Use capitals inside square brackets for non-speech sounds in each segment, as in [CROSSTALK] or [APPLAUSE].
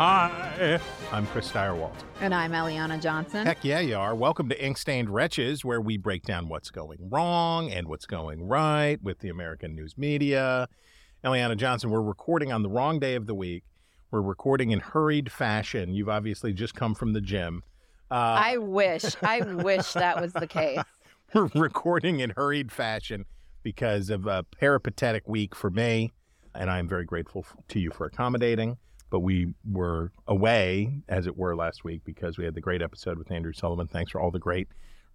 Hi, I'm Chris Stirewalt. And I'm Eliana Johnson. Heck yeah, you are. Welcome to Ink Stained Wretches, where we break down what's going wrong and what's going right with the American news media. Eliana Johnson, we're recording on the wrong day of the week. We're recording in hurried fashion. You've obviously just come from the gym. Uh, I wish, I wish that was the case. [LAUGHS] We're recording in hurried fashion because of a peripatetic week for me, and I'm very grateful to you for accommodating but we were away, as it were, last week because we had the great episode with Andrew Sullivan. Thanks for all the great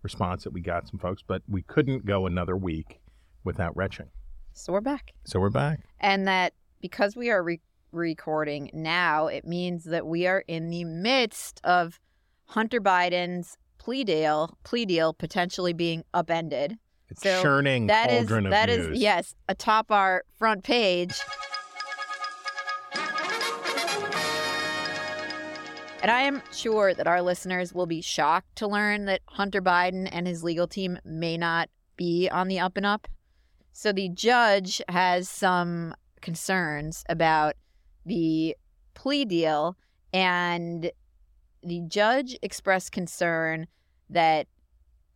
response that we got some folks, but we couldn't go another week without retching. So we're back. So we're back. And that because we are re- recording now, it means that we are in the midst of Hunter Biden's plea deal, plea deal potentially being upended. It's so churning that is, that news. is yes, atop our front page. And I am sure that our listeners will be shocked to learn that Hunter Biden and his legal team may not be on the up and up. So the judge has some concerns about the plea deal, and the judge expressed concern that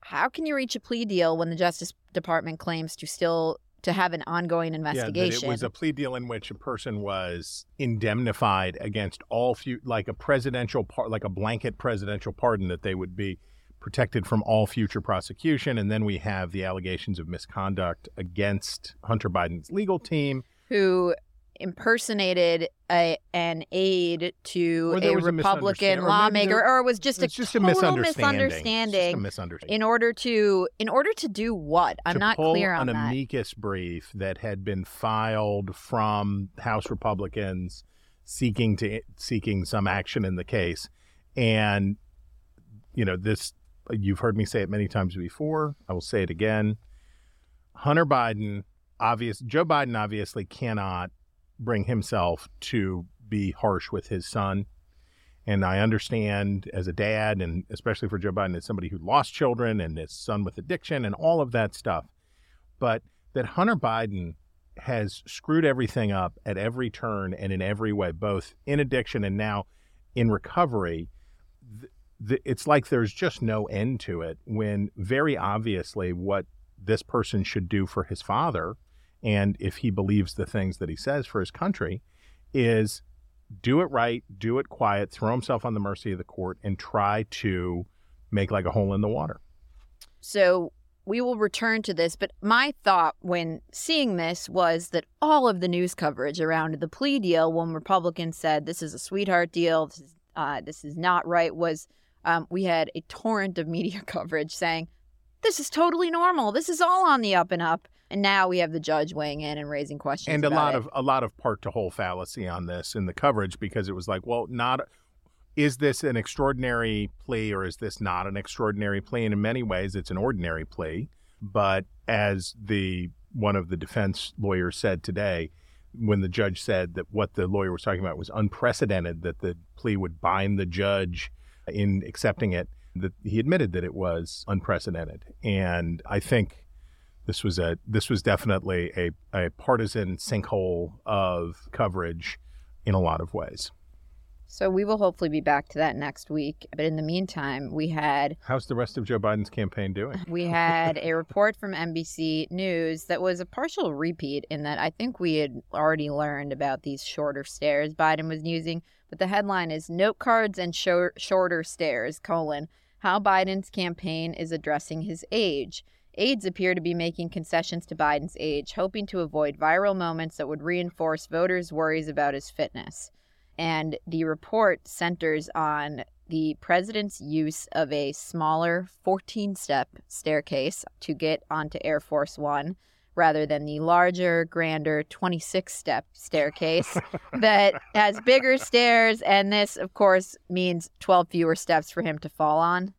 how can you reach a plea deal when the Justice Department claims to still to have an ongoing investigation. Yeah, it was a plea deal in which a person was indemnified against all few, like a presidential part, like a blanket presidential pardon that they would be protected from all future prosecution. And then we have the allegations of misconduct against Hunter Biden's legal team, who impersonated a, an aide to a Republican lawmaker, or, or, it was just a just total a misunderstanding. misunderstanding, a misunderstanding. In order to, in order to do what? I'm to not clear on an that. amicus brief that had been filed from House Republicans seeking to seeking some action in the case, and you know this. You've heard me say it many times before. I will say it again. Hunter Biden, obvious. Joe Biden obviously cannot bring himself to be harsh with his son. And I understand as a dad, and especially for Joe Biden, as somebody who lost children and his son with addiction and all of that stuff. But that Hunter Biden has screwed everything up at every turn and in every way, both in addiction and now in recovery. it's like there's just no end to it when very obviously what this person should do for his father and if he believes the things that he says for his country, is do it right, do it quiet, throw himself on the mercy of the court, and try to make like a hole in the water. So we will return to this, but my thought when seeing this was that all of the news coverage around the plea deal, when Republicans said this is a sweetheart deal, this is, uh, this is not right, was um, we had a torrent of media [LAUGHS] coverage saying this is totally normal, this is all on the up and up. And now we have the judge weighing in and raising questions. And a lot it. of a lot of part to whole fallacy on this in the coverage because it was like, well, not is this an extraordinary plea or is this not an extraordinary plea? And in many ways, it's an ordinary plea. But as the one of the defense lawyers said today, when the judge said that what the lawyer was talking about was unprecedented, that the plea would bind the judge in accepting it, that he admitted that it was unprecedented. And I think this was a this was definitely a, a partisan sinkhole of coverage in a lot of ways. So we will hopefully be back to that next week. But in the meantime, we had How's the rest of Joe Biden's campaign doing? We had [LAUGHS] a report from NBC News that was a partial repeat in that I think we had already learned about these shorter stairs Biden was using, but the headline is note cards and shorter stairs colon how Biden's campaign is addressing his age. Aides appear to be making concessions to Biden's age, hoping to avoid viral moments that would reinforce voters' worries about his fitness. And the report centers on the president's use of a smaller 14 step staircase to get onto Air Force One rather than the larger, grander 26 step staircase [LAUGHS] that has bigger stairs. And this, of course, means 12 fewer steps for him to fall on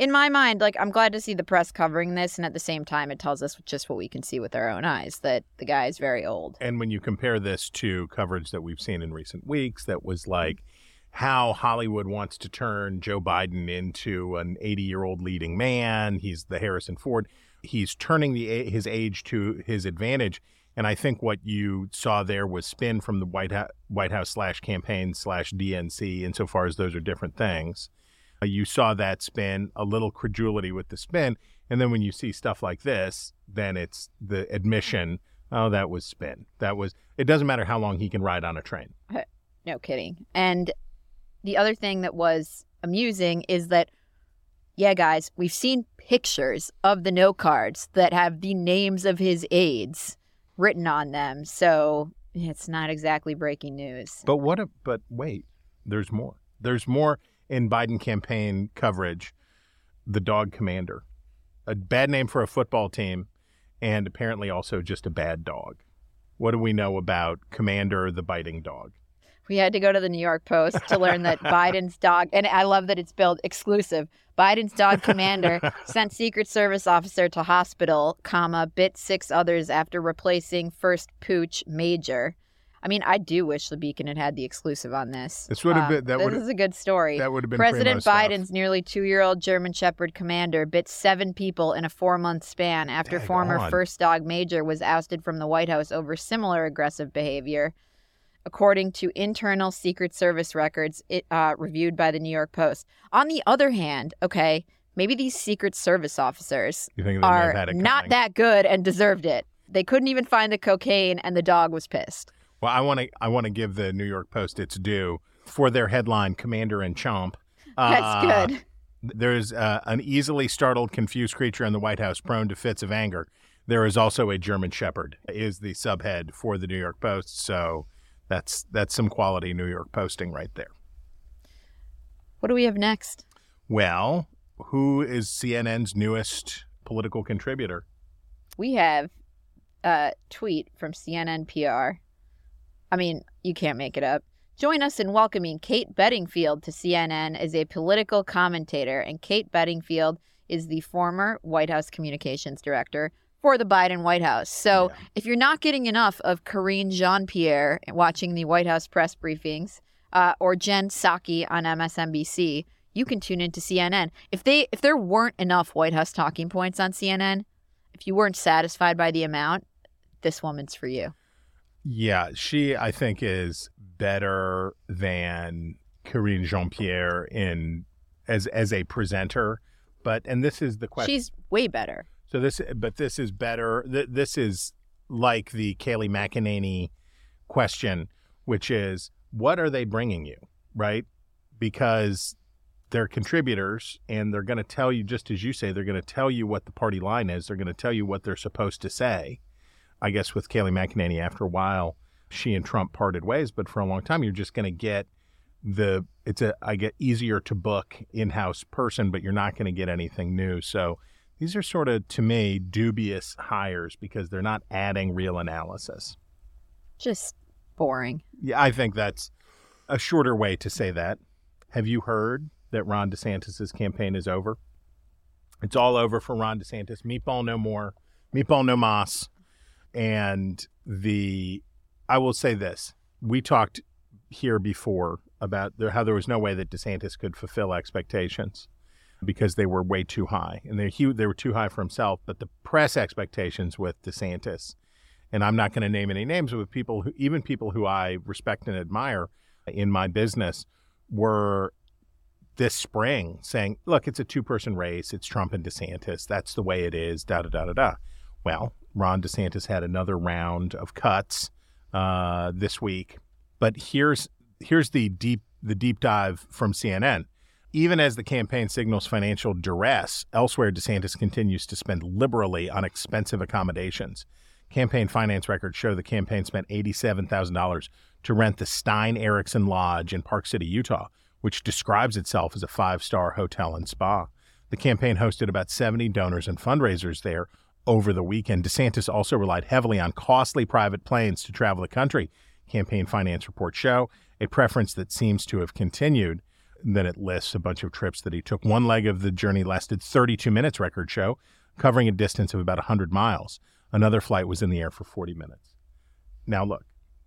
in my mind, like I'm glad to see the press covering this, and at the same time, it tells us just what we can see with our own eyes that the guy is very old. And when you compare this to coverage that we've seen in recent weeks, that was like how Hollywood wants to turn Joe Biden into an 80 year old leading man. He's the Harrison Ford. He's turning the his age to his advantage. And I think what you saw there was spin from the White House, White House slash campaign slash DNC, insofar as those are different things. Uh, you saw that spin, a little credulity with the spin. And then when you see stuff like this, then it's the admission, oh, that was spin. That was, it doesn't matter how long he can ride on a train. [LAUGHS] No kidding. And the other thing that was amusing is that, yeah, guys, we've seen pictures of the note cards that have the names of his aides written on them. So it's not exactly breaking news. But what? A, but wait, there's more. There's more in Biden campaign coverage. The dog commander, a bad name for a football team, and apparently also just a bad dog. What do we know about Commander the biting dog? We had to go to the New York Post to learn that [LAUGHS] Biden's dog, and I love that it's billed exclusive. Biden's dog [LAUGHS] commander sent Secret Service officer to hospital, comma, bit six others after replacing first pooch major. I mean, I do wish the Beacon had had the exclusive on this. This would have Um, been- that this is a good story. that would have been President primo stuff. Biden's nearly two-year-old German Shepherd commander bit seven people in a four-month span after Dag former on. first dog major was ousted from the White House over similar aggressive behavior according to internal Secret Service records it, uh, reviewed by the New York Post. On the other hand, okay, maybe these Secret Service officers You think they may have are not that good and deserved it. They couldn't even find the cocaine, and the dog was pissed. Well, I want to I want to give the New York Post its due for their headline, Commander and Chomp. That's Uh, good. There's uh, an easily startled, confused creature in the White House prone to fits of anger. There is also a German Shepherd, is the subhead for the New York Post. So that's that's some quality New York posting right there. What do we have next? Well, who is CNN's newest political contributor? We have a tweet from CNN PR. I mean, you can't make it up. Join us in welcoming Kate Bedingfield to CNN as a political commentator. And Kate Bedingfield is the former White House communications director for the Biden White House. So if you're not getting enough of Karine Jean Pierre watching the White House press briefings uh, or Jen Psaki on MSNBC, you can tune into CNN. If they if there weren't enough White House talking points on CNN, if you weren't satisfied by the amount, this woman's for you. Yeah, she I think is better than Karine Jean Pierre in as as a presenter. But and this is the question. She's way better. So this, but this is better. Th- this is like the Kayleigh McEnany question, which is, what are they bringing you, right? Because they're contributors, and they're going to tell you, just as you say, they're going to tell you what the party line is. They're going to tell you what they're supposed to say. I guess with Kayleigh McEnany, after a while, she and Trump parted ways, but for a long time, you're just going to get the it's a I get easier to book in-house person, but you're not going to get anything new. So these are sort of to me dubious hires because they're not adding real analysis. Just boring. Yeah, I think that's a shorter way to say that. Have you heard that Ron DeSantis' campaign is over? It's all over for Ron DeSantis. Meatball no more. Meatball no mas. And the I will say this. We talked here before about there, how there was no way that DeSantis could fulfill expectations because they were way too high, and they they were too high for himself. But the press expectations with DeSantis, and I'm not going to name any names, but with people who even people who I respect and admire in my business were this spring saying, "Look, it's a two-person race. It's Trump and DeSantis. That's the way it is." Da da da da da. Well, Ron DeSantis had another round of cuts uh, this week, but here's here's the deep the deep dive from CNN. Even as the campaign signals financial duress, elsewhere DeSantis continues to spend liberally on expensive accommodations. Campaign finance records show the campaign spent $87,000 to rent the Stein Eriksen Lodge in Park City, Utah, which describes itself as a five star hotel and spa. The campaign hosted about 70 donors and fundraisers there over the weekend. DeSantis also relied heavily on costly private planes to travel the country, campaign finance reports show, a preference that seems to have continued. then it lists a bunch of trips that he took. One leg of the journey lasted 32 minutes, record show, covering a distance of about 100 miles. Another flight was in the air for 40 minutes. Now, look,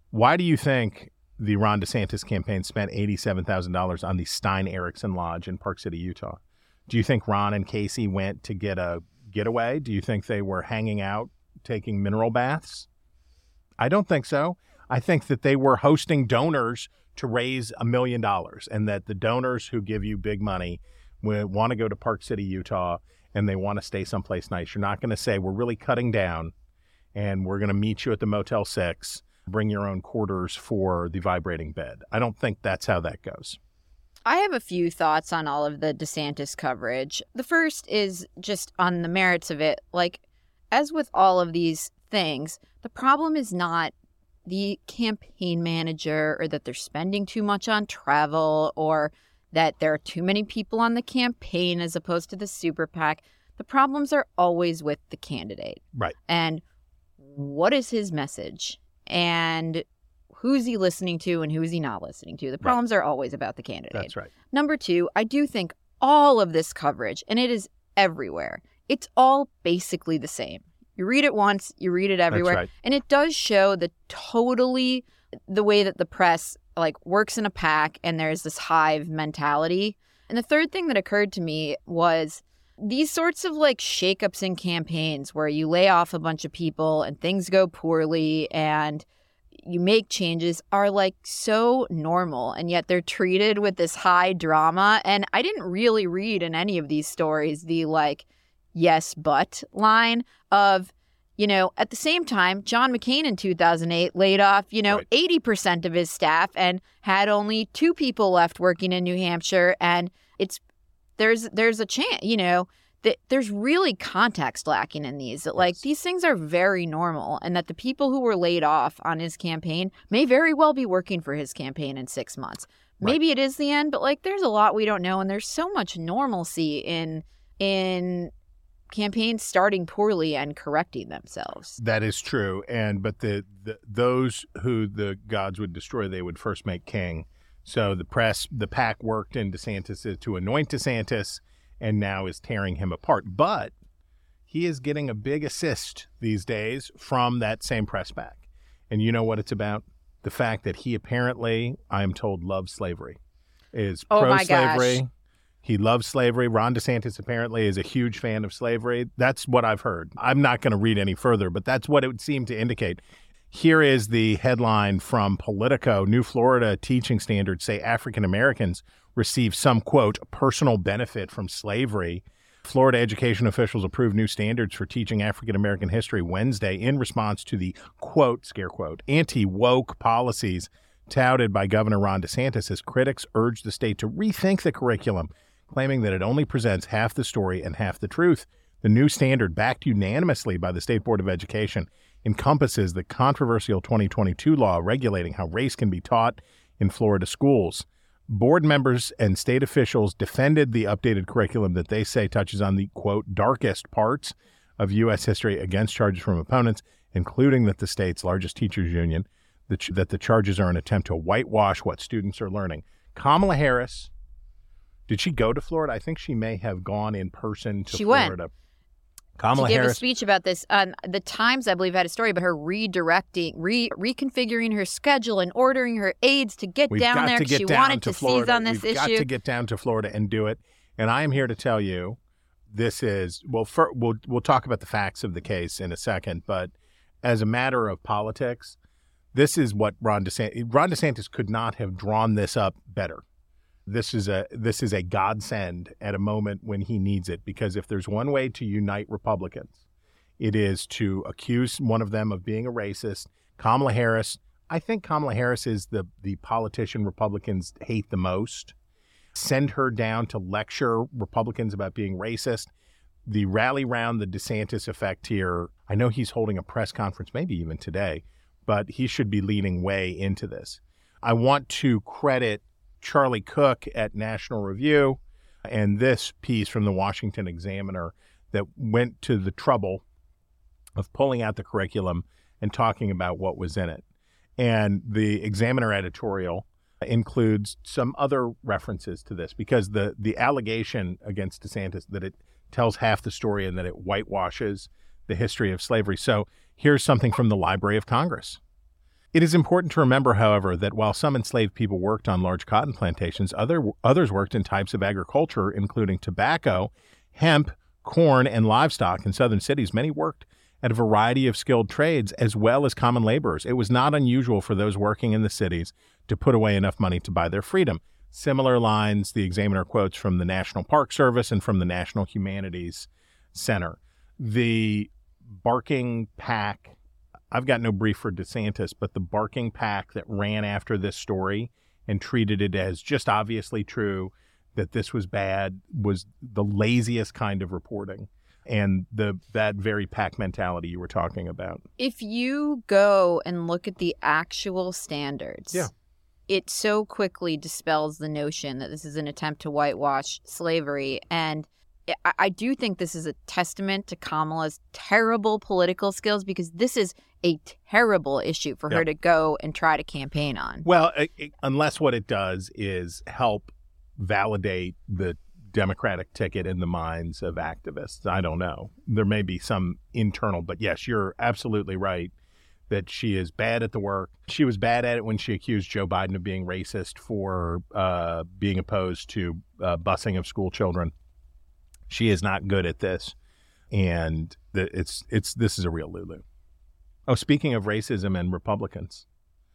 why do you think the Ron DeSantis campaign spent $87,000 on the Stein Eriksen Lodge in Park City, Utah? Do you think Ron and Casey went to get a getaway? Do you think they were hanging out, taking mineral baths? I don't think so. I think that they were hosting donors to raise a million dollars and that the donors who give you big money want to go to Park City, Utah, and they want to stay someplace nice. You're not going to say, we're really cutting down and we're going to meet you at the Motel 6, bring your own quarters for the vibrating bed. I don't think that's how that goes. I have a few thoughts on all of the DeSantis coverage. The first is just on the merits of it. Like, as with all of these things, the problem is not the campaign manager or that they're spending too much on travel or that there are too many people on the campaign as opposed to the super PAC. The problems are always with the candidate. Right. And what is his message? And who's he listening to and who's he not listening to? The problems right. are always about the candidate. That's right. Number two, I do think all of this coverage, and it is everywhere, it's all basically the same. You read it once, you read it everywhere. Right. And it does show the totally the way that the press like works in a pack and there's this hive mentality. And the third thing that occurred to me was these sorts of like shakeups in campaigns where you lay off a bunch of people and things go poorly and you make changes are like so normal and yet they're treated with this high drama and i didn't really read in any of these stories the like yes but line of you know at the same time john mccain in 2008 laid off you know Right. 80% of his staff and had only two people left working in new hampshire and it's there's there's a chance you know that there's really context lacking in these that like Yes. these things are very normal and that the people who were laid off on his campaign may very well be working for his campaign in six months Right. maybe it is the end but like there's a lot we don't know and there's so much normalcy in in campaigns starting poorly and correcting themselves That is true, and but the, the those who the gods would destroy, they would first make king. So the press, the pack worked in DeSantis to anoint DeSantis, and now is tearing him apart. But he is getting a big assist these days from that same press back. and you know what it's about? The fact that he apparently, I am told, loves slavery, is Oh pro-slavery. He loves slavery. Ron DeSantis apparently is a huge fan of slavery. That's what I've heard. I'm not going to read any further, but that's what it would seem to indicate. Here is the headline from Politico New Florida teaching standards say African Americans receive some, quote, personal benefit from slavery. Florida education officials approved new standards for teaching African American history Wednesday in response to the, quote, scare quote, anti woke policies touted by Governor Ron DeSantis as critics urged the state to rethink the curriculum, claiming that it only presents half the story and half the truth. The new standard, backed unanimously by the State Board of Education, encompasses the controversial 2022 law regulating how race can be taught in Florida schools. Board members and state officials defended the updated curriculum that they say touches on the quote darkest parts of U.S. history against charges from opponents, including that the state's largest teachers union that, ch- that the charges are an attempt to whitewash what students are learning. Kamala Harris, did she go to Florida? I think she may have gone in person to She went. Kamala she gave a speech about this. Um, the Times, I believe, had a story about her redirecting, re- reconfiguring her schedule and ordering her aides to get We've down there to get she down wanted to to, Florida. seize on this We've issue. got to get down to Florida and do it. And I am here to tell you, this is well. For, we'll we'll talk about the facts of the case in a second, but as a matter of politics, this is what Ron DeSantis. Ron DeSantis could not have drawn this up better. This is a this is a godsend at a moment when he needs it. Because if there's one way to unite Republicans, it is to accuse one of them of being a racist. Kamala Harris, I think Kamala Harris is the the politician Republicans hate the most. Send her down to lecture Republicans about being racist. The rally round the DeSantis effect here. I know he's holding a press conference, maybe even today, but he should be leaning way into this. I want to credit Charlie Cooke at National Review and this piece from the Washington Examiner that went to the trouble of pulling out the curriculum and talking about what was in it. And the Examiner editorial includes some other references to this because the the allegation against DeSantis that it tells half the story and that it whitewashes the history of slavery. So here's something from the Library of Congress. It is important to remember, however, that while some enslaved people worked on large cotton plantations, other others worked in types of agriculture, including tobacco, hemp, corn, and livestock. In southern cities, many worked at a variety of skilled trades as well as common laborers. It was not unusual for those working in the cities to put away enough money to buy their freedom. Similar lines the examiner quotes from the National Park Service and from the National Humanities Center. The barking pack, I've got no brief for DeSantis, but the barking pack that ran after this story and treated it as just obviously true that this was bad was the laziest kind of reporting and the that very pack mentality you were talking about. If you go and look at the actual standards, Yeah. it so quickly dispels the notion that this is an attempt to whitewash slavery. And I, I do think this is a testament to Kamala's terrible political skills because this is a terrible issue for her to go and try to campaign on. Well, it, it- unless what it does is help validate the Democratic ticket in the minds of activists. I don't know. There may be some internal, but yes, you're absolutely right that she is bad at the work. She was bad at it when she accused Joe Biden of being racist for uh, being opposed to uh, busing of school children. She is not good at this, and the, it's it's this is a real Lulu. Oh, speaking of racism and Republicans,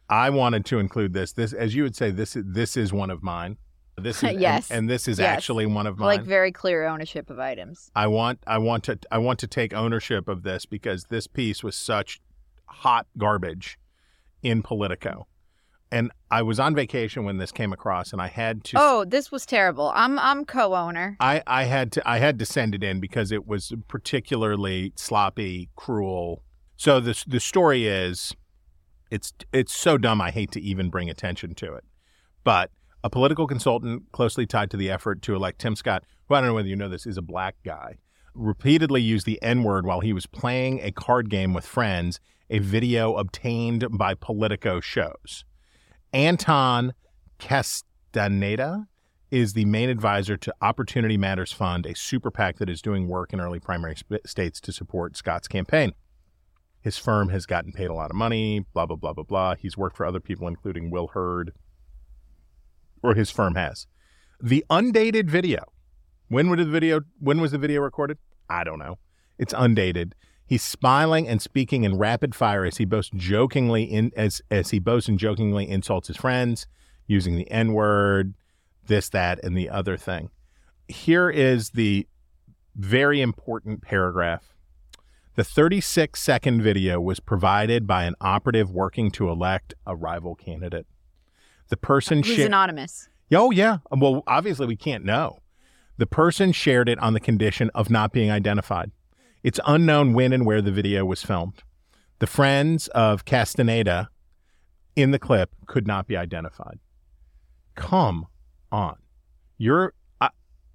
I wanted to include this. This, as you would say, this is this is one of mine. This is [LAUGHS] Yes. and, and this is Yes. actually one of mine. Like very clear ownership of items. I want I want to I want to take ownership of this because this piece was such hot garbage in Politico. And I was on vacation when this came across and I had to Oh, this was terrible. I'm I'm co-owner. I, I had to I had to send it in because it was particularly sloppy, cruel. So the the story is it's it's so dumb I hate to even bring attention to it. But a political consultant closely tied to the effort to elect Tim Scott, who I don't know whether you know this, is a black guy, repeatedly used the N word while he was playing a card game with friends, a video obtained by Politico shows. Anton Castaneda is the main advisor to Opportunity Matters Fund, a super PAC that is doing work in early primary sp- states to support Scott's campaign. His firm has gotten paid a lot of money, blah, blah, blah, blah, blah. He's worked for other people, including Will Hurd, or his firm has. The undated video. When the video when was the video recorded? I don't know. It's undated. He's smiling and speaking in rapid fire as he boasts jokingly in as as he boasts and jokingly insults his friends, using the N-word, this, that, and the other thing. Here is the very important paragraph. The 36 second video was provided by an operative working to elect a rival candidate. The person Who's sha- anonymous? Oh, yeah. Well, obviously, we can't know. The person shared it on the condition of not being identified. It's unknown when and where the video was filmed. The friends of Castaneda in the clip could not be identified. Come on. You're, I,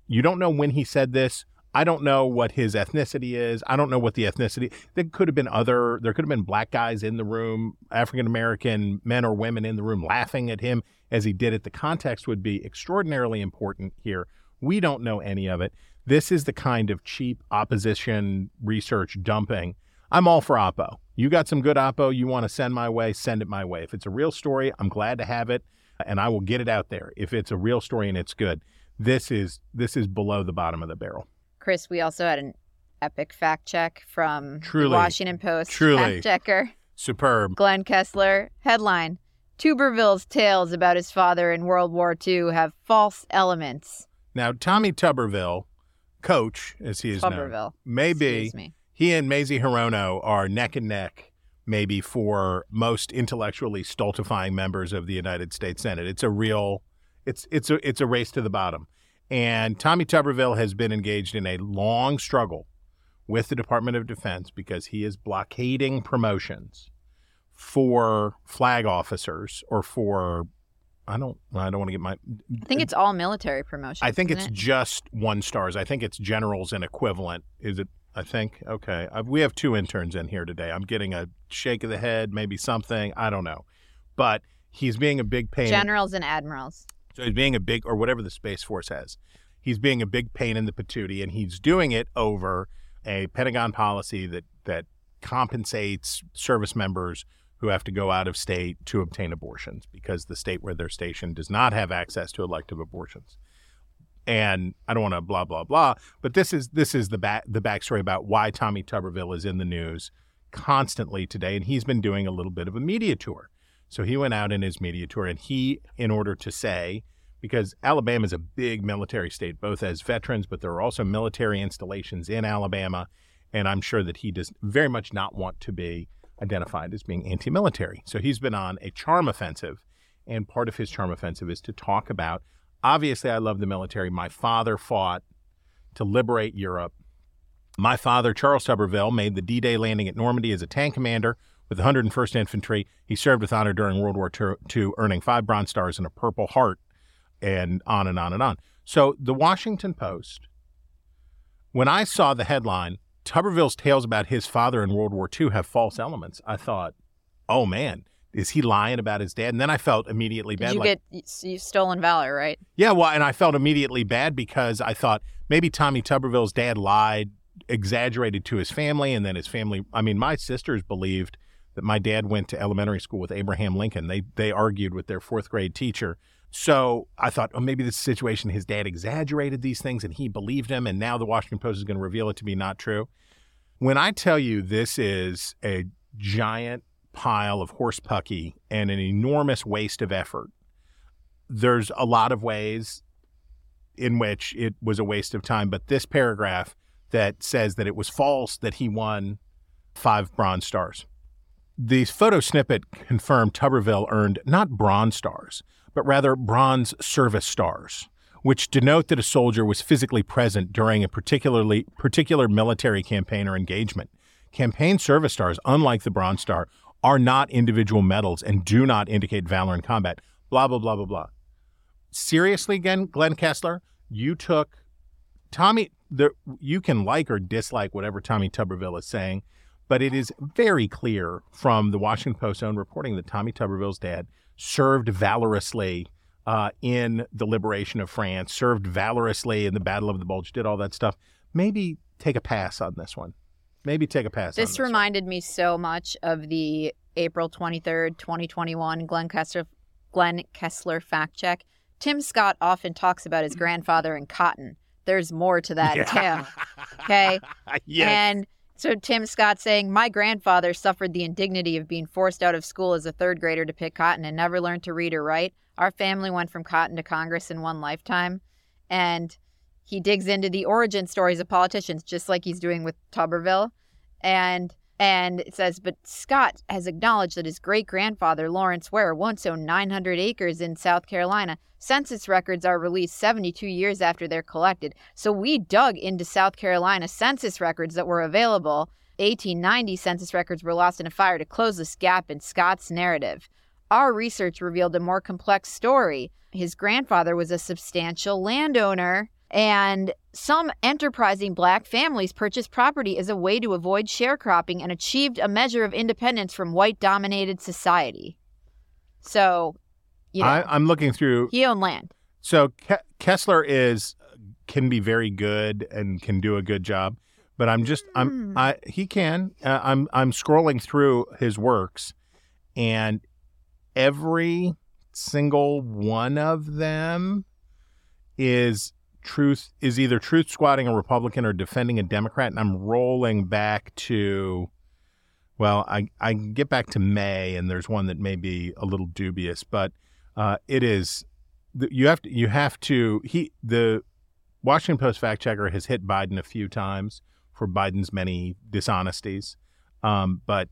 you don't know when he said this. I don't know what his ethnicity is. I don't know what the ethnicity. There could have been other. There could have been black guys in the room, African American men or women in the room laughing at him as he did it. The context would be extraordinarily important here. We don't know any of it. This is the kind of cheap opposition research dumping. I'm all for Oppo. You got some good Oppo you want to send my way, send it my way. If it's a real story, I'm glad to have it and I will get it out there. If it's a real story and it's good, this is this is below the bottom of the barrel. Chris, we also had an epic fact check from the Washington Post Truly. fact checker Superb. Glenn Kessler. Headline: Tuberville's tales about his father in World War II have false elements. Now, Tommy Tuberville, coach, as he is known, Tuberville. maybe he and Mazie Hirono are neck and neck, maybe for most intellectually stultifying members of the United States Senate. It's a real, it's it's a it's a race to the bottom, and Tommy Tuberville has been engaged in a long struggle with the Department of Defense because he is blockading promotions for flag officers or for I don't I don't want to get my I think uh, it's all military promotions. I think it's it? just one stars. I think it's generals and equivalent. Is it? I think. Okay. i we have two interns in here today. I'm getting a shake of the head, maybe something. I don't know. But he's being a big pain. Generals and admirals. So he's being a big, or whatever the Space Force has, he's being a big pain in the patootie, and he's doing it over a Pentagon policy that that compensates service members who have to go out of state to obtain abortions because the state where they're stationed does not have access to elective abortions. And I don't want to blah blah blah, but this is this is the back the backstory about why Tommy Tuberville is in the news constantly today, and he's been doing a little bit of a media tour. So he went out in his media tour, and he, in order to say, because Alabama is a big military state, both as veterans, but there are also military installations in Alabama, and I'm sure that he does very much not want to be identified as being anti-military. So he's been on a charm offensive, and part of his charm offensive is to talk about. Obviously, I love the military. My father fought to liberate Europe. My father, Charles Tuberville, made the D Day landing at Normandy as a tank commander with the 101st Infantry. He served with honor during World War II, earning five Bronze Stars and a Purple Heart, and on and on and on. So, the Washington Post, when I saw the headline, Tuberville's tales about his father in World War II have false elements, I thought, oh man, is he lying about his dad? And then I felt immediately bad. Did you like, get you stolen valor, right? yeah, well, and I felt immediately bad because I thought maybe Tommy Tuberville's dad lied, exaggerated to his family, and then his family. I mean, my sisters believed that my dad went to elementary school with Abraham Lincoln. They they argued with their fourth grade teacher. So I thought, oh, maybe this situation, his dad exaggerated these things and he believed him, and now the Washington Post is going to reveal it to be not true. When I tell you this is a giant pile of horse pucky and an enormous waste of effort, there's a lot of ways in which it was a waste of time. But this paragraph that says that it was false that he won five Bronze Stars. The photo snippet confirmed Tuberville earned not Bronze Stars, but rather Bronze Service Stars, which denote that a soldier was physically present during a particularly particular military campaign or engagement. Campaign Service Stars, unlike the Bronze Star, are not individual medals and do not indicate valor in combat. Blah blah blah blah blah. Seriously, again, Glenn Kessler, you took Tommy. The, you can like or dislike whatever Tommy Tuberville is saying, but it is very clear from the Washington Post's own reporting that Tommy Tuberville's dad served valorously uh, in the liberation of France, served valorously in the Battle of the Bulge, did all that stuff. Maybe take a pass on this one. Maybe take a pass. on This this one. reminded me so much of the April 23rd, 2021 Glenn Kessler, Glenn Kessler fact check. Tim Scott often talks about his grandfather and cotton. There's more to that [LAUGHS] Yeah. tale. Okay. [LAUGHS] yes. And so Tim Scott saying, My grandfather suffered the indignity of being forced out of school as a third grader to pick cotton and never learned to read or write. Our family went from cotton to Congress in one lifetime. And he digs into the origin stories of politicians, just like he's doing with Tuberville. And and it says, but Scott has acknowledged that his great grandfather, Lawrence Ware, once owned 900 acres in South Carolina. Census records are released 72 years after they're collected. So we dug into South Carolina census records that were available. 1890 census records were lost in a fire to close this gap in Scott's narrative. Our research revealed a more complex story. His grandfather was a substantial landowner, and some enterprising black families purchased property as a way to avoid sharecropping and achieved a measure of independence from white dominated society. So, you know, I, I'm looking through. he owned land. So Ke- Kessler is can be very good and can do a good job, but I'm just I'm I he can. Uh, I'm I'm scrolling through his works, and every single one of them is truth is either truth squatting a Republican or defending a Democrat, and I'm rolling back to. Well, I I get back to May, and there's one that may be a little dubious, but uh, it is you have to you have to he the Washington Post fact checker has hit Biden a few times for Biden's many dishonesties, um, but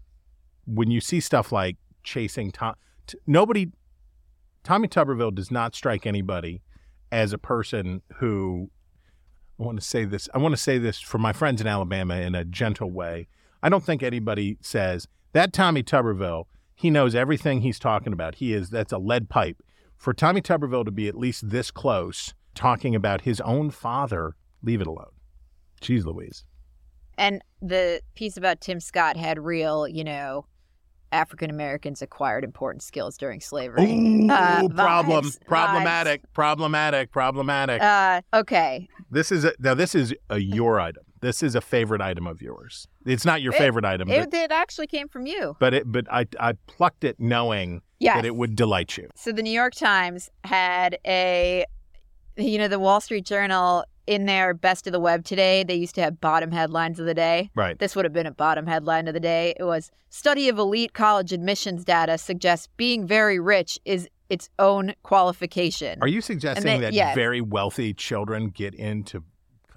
when you see stuff like chasing Tom, t- nobody Tommy Tuberville does not strike anybody as a person who I want to say this I want to say this for my friends in Alabama in a gentle way. I don't think anybody says that Tommy Tuberville he knows everything he's talking about. He is that's a lead pipe for Tommy Tuberville to be at least this close talking about his own father, leave it alone. Jeez Louise. And the piece about Tim Scott had real, you know, African Americans acquired important skills during slavery. Ooh, Uh, problem, vibes, problematic, problematic, problematic. Uh, okay. this is a, now. This is a your item. This is a favorite item of yours. It's not your It- favorite item, It, but, it actually came from you. but it but I I plucked it knowing Yes. that it would delight you. So the New York Times had a, you know, the Wall Street Journal in their best of the web today. They used to have bottom headlines of the day. Right. This would have been a bottom headline of the day. It was study of elite college admissions data suggests being very rich is its own qualification. Are you suggesting they- that yes. very wealthy children get into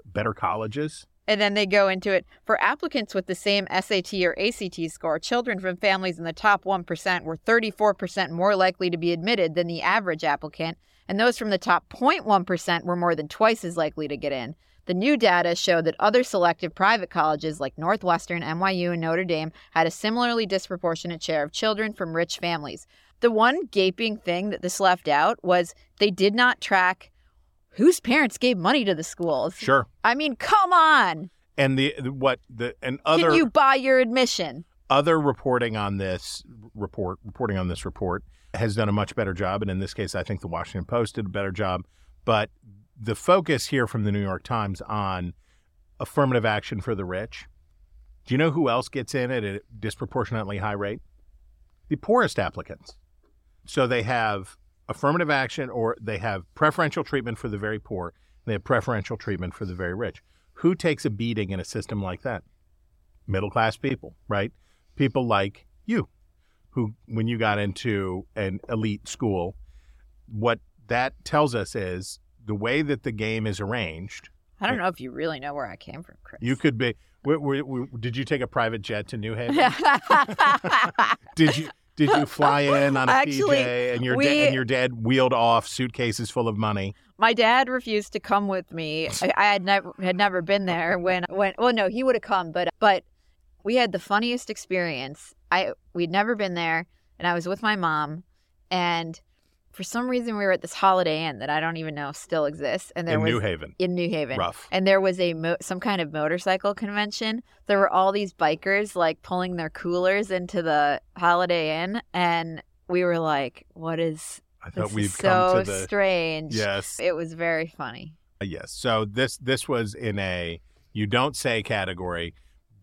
better colleges? And then they go into it for applicants with the same SAT or ACT score. Children from families in the top 1% were 34% more likely to be admitted than the average applicant, and those from the top 0.1% were more than twice as likely to get in. The new data showed that other selective private colleges like Northwestern, NYU, and Notre Dame had a similarly disproportionate share of children from rich families. The one gaping thing that this left out was they did not track whose parents gave money to the schools. Sure. I mean, come on. And the the- what the and other Can you buy your admission? other reporting on this report reporting on this report has done a much better job and in this case I think the Washington Post did a better job. But the focus here from the New York Times on affirmative action for the rich do you know who else gets in at a disproportionately high rate? The poorest applicants. So they have affirmative action or they have preferential treatment for the very poor they have preferential treatment for the very rich. Who takes a beating in a system like that? Middle class people, right? People like you, who, when you got into an elite school, what that tells us is the way that the game is arranged. I don't know if you really know where I came from, Chris. You could be. did you take a private jet to New [LAUGHS] Haven? [LAUGHS] did you? Did you fly in on a Actually, PJ and your we- da- and your dad wheeled off suitcases full of money? My dad refused to come with me. I, I had never had never been there when when well no he would have come but but we had the funniest experience. I we'd never been there and I was with my mom and for some reason we were at this Holiday Inn that I don't even know still exists and there in was New Haven. in New Haven. Rough. And there was a mo- some kind of motorcycle convention. There were all these bikers like pulling their coolers into the Holiday Inn, and we were like, "What is I thought this? we'd Is come so to the strange." yes. It was very funny. Uh, yes. So this this was in a you don't say category.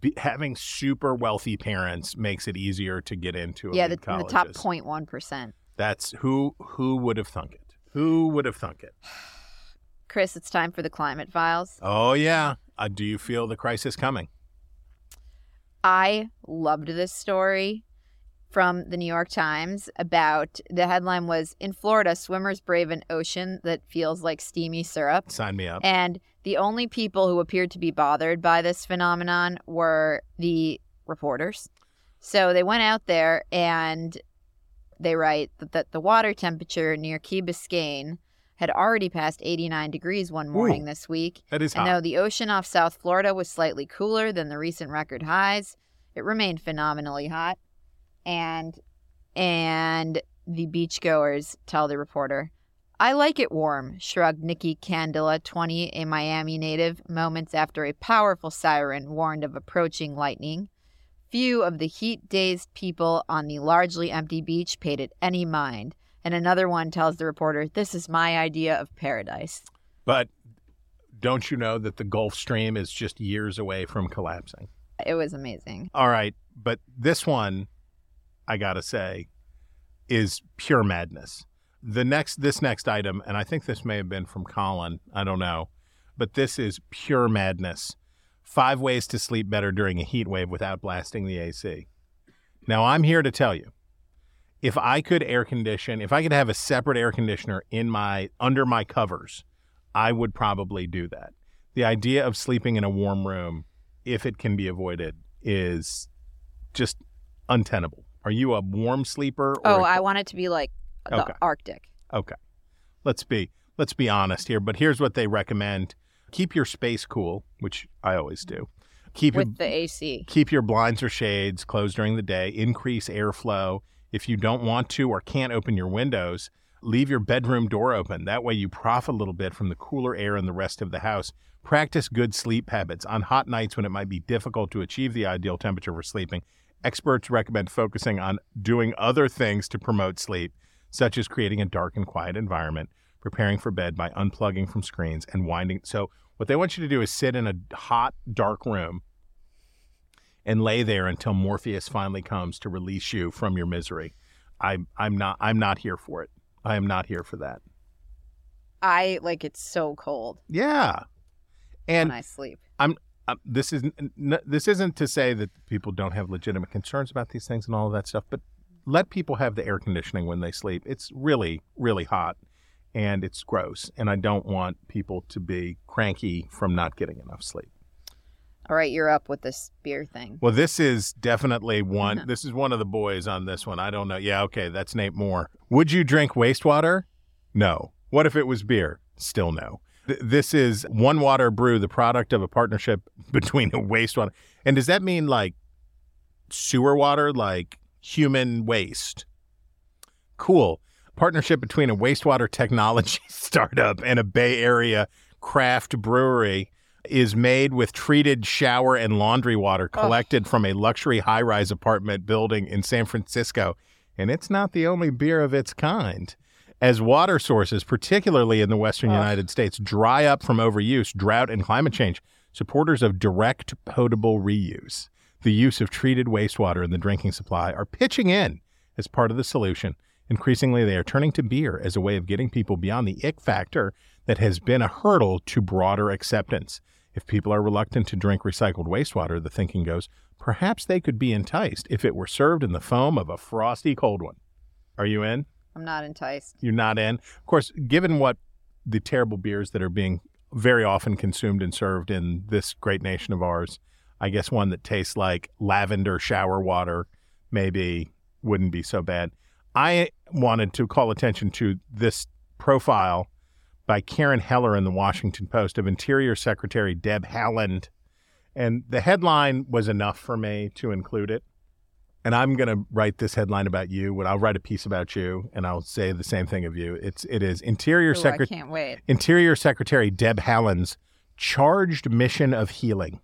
Be, having super wealthy parents makes it easier to get into yeah, the, the top 0.1 percent. That's who who would have thunk it? Who would have thunk it? [SIGHS] Chris, it's time for the climate files. Oh yeah. Uh, do you feel the crisis coming? I loved this story from the New York Times about the headline was in Florida, swimmers brave an ocean that feels like steamy syrup. Sign me up. And the only people who appeared to be bothered by this phenomenon were the reporters. So they went out there and they write that, the water temperature near Key Biscayne had already passed 89 degrees one morning Ooh, this week. that is hot. And though the ocean off South Florida was slightly cooler than the recent record highs, it remained phenomenally hot. And and the beachgoers tell the reporter, I like it warm, shrugged Nikki Candela, 20, a Miami native, moments after a powerful siren warned of approaching lightning. Few of the heat dazed people on the largely empty beach paid it any mind. And another one tells the reporter, This is my idea of paradise. But don't you know that the Gulf Stream is just years away from collapsing? It was amazing. All right, but this one, I gotta say, is pure madness. The next, this next item, and I think this may have been from Colin. I don't know, but this is pure madness. Five ways to sleep better during a heat wave without blasting the AC. Now, I'm here to tell you, if I could air condition, if I could have a separate air conditioner in my under my covers, I would probably do that. The idea of sleeping in a warm room, if it can be avoided, is just untenable. Are you a warm sleeper? Or Oh, I want it to be like the Okay. Arctic. Okay. Let's be let's be honest here, but here's what they recommend. Keep your space cool, which I always do. Keep your with the AC. keep your blinds or shades closed during the day, increase airflow. If you don't want to or can't open your windows, leave your bedroom door open. That way you profit a little bit from the cooler air in the rest of the house. Practice good sleep habits on hot nights when it might be difficult to achieve the ideal temperature for sleeping. Experts recommend focusing on doing other things to promote sleep, such as creating a dark and quiet environment, preparing for bed by unplugging from screens and winding. So, what they want you to do is sit in a hot, dark room and lay there until Morpheus finally comes to release you from your misery. I'm I'm not I'm not here for it. I am not here for that. I like it's so cold Yeah. And when I sleep. I'm um, this is n- this isn't to say that people don't have legitimate concerns about these things and all of that stuff, but let people have the air conditioning when they sleep. It's really really hot and it's gross and I don't want people to be cranky from not getting enough sleep. All right, you're up with this beer thing. Well, this is definitely one. [LAUGHS] this is one of the boys on this one. I don't know. Yeah, okay, that's Nate Moore. Would you drink wastewater? No. What if it was beer? Still no. Th- This is One Water Brew, the product of a partnership [LAUGHS] between a [LAUGHS] wastewater. And does that mean like sewer water, like human waste? Cool. Partnership between a wastewater technology [LAUGHS] startup and a Bay Area craft brewery is made with treated shower and laundry water collected from a luxury high rise apartment building in San Francisco. And it's not the only beer of its kind. As water sources, particularly in the Western United States, dry up from overuse, drought, and climate change, supporters of direct potable reuse, the use of treated wastewater in the drinking supply, are pitching in as part of the solution. Increasingly, they are turning to beer as a way of getting people beyond the ick factor that has been a hurdle to broader acceptance. If people are reluctant to drink recycled wastewater, the thinking goes, perhaps they could be enticed if it were served in the foam of a frosty cold one. Are you in? I'm not enticed. You're not in? Of course, given what the terrible beers that are being very often consumed and served in this great nation of ours, I guess one that tastes like lavender shower water maybe wouldn't be so bad. I wanted to call attention to this profile by Karen Heller in the Washington Post of Interior Secretary Deb Haaland. And the headline was enough for me to include it. And I'm going to write this headline about you. When I'll write a piece about you, and I'll say the same thing of you. It's it is Interior Ooh, I Secretary can't wait. Interior Secretary Deb Haaland's charged mission of healing.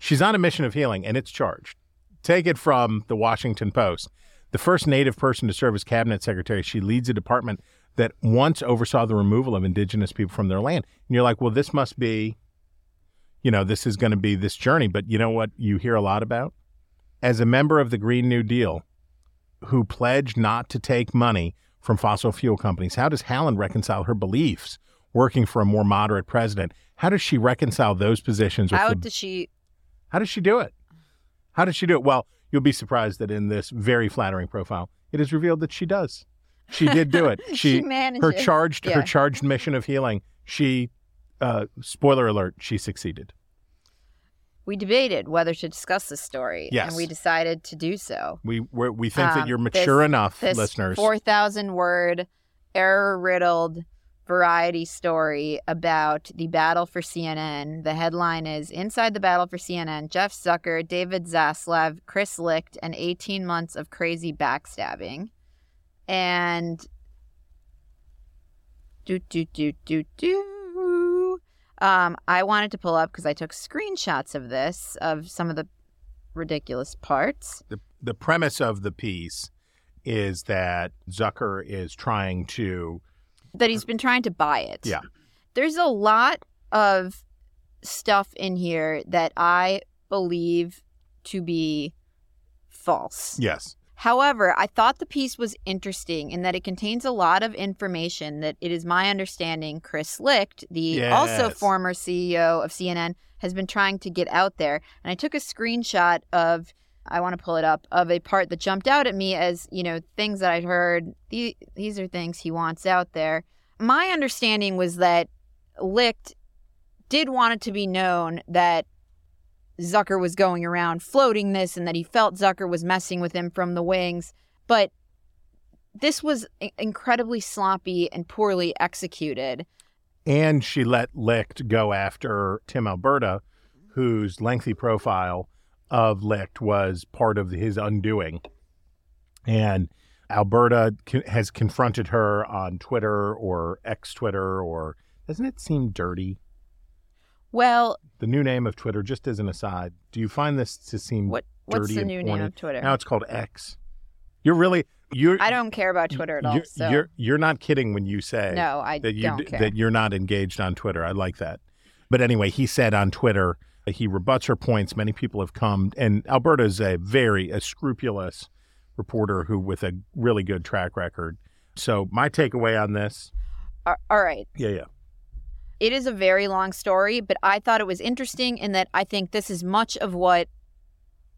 She's on a mission of healing, and it's charged. Take it from the Washington Post. The first Native person to serve as cabinet secretary, she leads a department that once oversaw the removal of indigenous people from their land. And you're like, well, this must be, you know, this is going to be this journey. But you know what you hear a lot about? As a member of the Green New Deal who pledged not to take money from fossil fuel companies, how does Haaland reconcile her beliefs working for a more moderate president? How does she reconcile those positions with How the does she? How does she do it? How does she do it? Well, you'll be surprised that in this very flattering profile, it is revealed that she does. She did do it. [LAUGHS] She managed her charged her charged mission of healing. She, uh, spoiler alert, she succeeded. We debated whether to discuss this story, Yes. and we decided to do so. We we're, we think that Um, you're this- mature enough, This listeners. four thousand word, error riddled variety story about the battle for CNN. The headline is Inside the Battle for CNN Jeff Zucker, David Zaslav, Chris Licht, and 18 months of crazy backstabbing. And do, do, do, do, do. Um, I wanted to pull up because I took screenshots of this, of some of the ridiculous parts. the the premise of the piece is that Zucker is trying to that he's been trying to buy it. Yeah. There's a lot of stuff in here that I believe to be false. yes However, I thought the piece was interesting in that it contains a lot of information that it is my understanding Chris Licht, the also former CEO of CNN, has been trying to get out there. And I took a screenshot of I want to pull it up of a part that jumped out at me as, you know, things that I'd heard. The- These are things he wants out there. My understanding was that Licht did want it to be known that Zucker was going around floating this and that he felt Zucker was messing with him from the wings. But this was incredibly sloppy and poorly executed. and she let Licht go after Tim Alberta, whose lengthy profile of Licht was part of his undoing. And Alberta has confronted her on Twitter or ex Twitter, or doesn't it seem dirty? Well, The new name of Twitter, just as an aside, do you find this to seem what What's dirty the and new name of Twitter? Now it's called X. You're really you're. I don't care about Twitter at all. You're, So you're you're not kidding when you say no, I that you don't care. that you're not engaged on Twitter. I like that. But anyway, he said on Twitter he rebuts her points. Many people have come, and Alberta is a very a scrupulous reporter who with a really good track record. So my takeaway on this, all right. yeah, yeah, It is a very long story, but I thought it was interesting in that I think this is much of what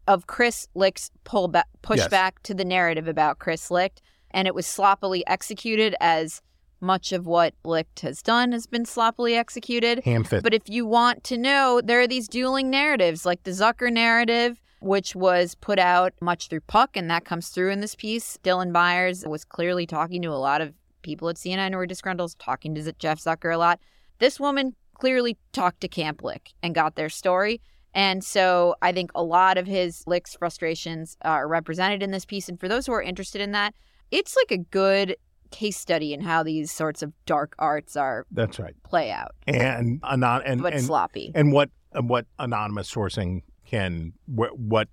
of Chris Licht's pullback pushback to the narrative about Chris Licht, and it was sloppily executed as much of what Licht has done has been sloppily executed. ham fit. But if you want to know, there are these dueling narratives, like the Zucker narrative, which was put out much through Puck, and that comes through in this piece. Dylan Byers was clearly talking to a lot of people at CNN who were disgruntled, talking to Jeff Zucker a lot. This woman clearly talked to Camp Licht and got their story. And so I think a lot of his Licht's frustrations are represented in this piece. And for those who are interested in that, it's like a good case study in how these sorts of dark arts are That's right. play out, And anon and but and, sloppy. and what and what anonymous sourcing can what what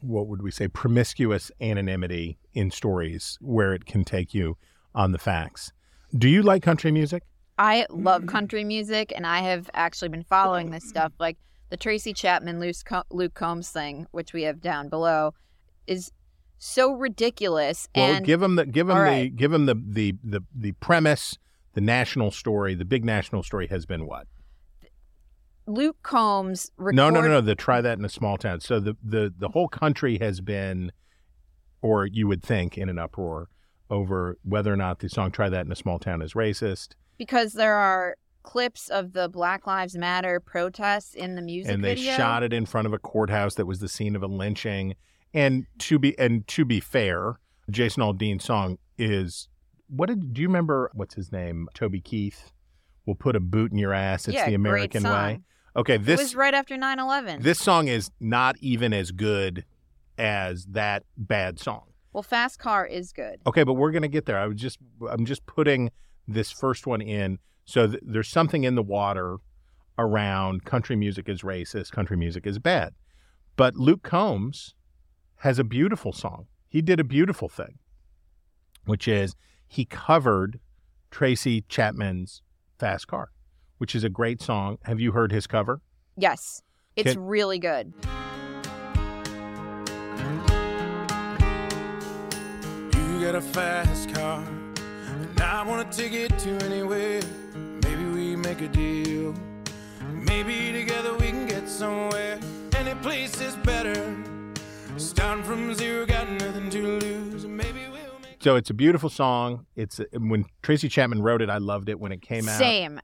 what would we say promiscuous anonymity in stories where it can take you on the facts. Do you like country music? I love country music, and I have actually been following this stuff. Like the Tracy Chapman Luke Luke Combs thing, which we have down below, is so ridiculous. Well, and give them the give them the right. give them the, the the the premise. The national story, the big national story, has been what? Luke Combs record- No, no, no, no. The try that in a small town. So the the the whole country has been, or you would think, in an uproar over whether or not the song "Try That in a Small Town" is racist. because there are clips of the Black Lives Matter protests in the music and they video. shot it in front of a courthouse that was the scene of a lynching. And to be and to be fair, Jason Aldean's song is what did do you remember? What's his name? Toby Keith. Will put a boot in your ass. It's Yeah, the American way. Okay, it this was right after 9-11. this song is not even as good as that bad song. well, Fast Car is good. Okay, but we're gonna get there. I was just I'm just putting this first one in. So th- there's something in the water around country music is racist, country music is bad. But Luke Combs has a beautiful song. He did a beautiful thing, which is he covered Tracy Chapman's Fast Car, which is a great song. Have you heard his cover? Yes, it's Can- really good. You got a fast car, and I want to take it to anywhere. Maybe we make a deal. Maybe together we can get somewhere. Any place is better. Starting from zero, got nothing to lose. Maybe we'll make. So it's a beautiful song. It's when Tracy Chapman wrote it, I loved it when it came out. Same. It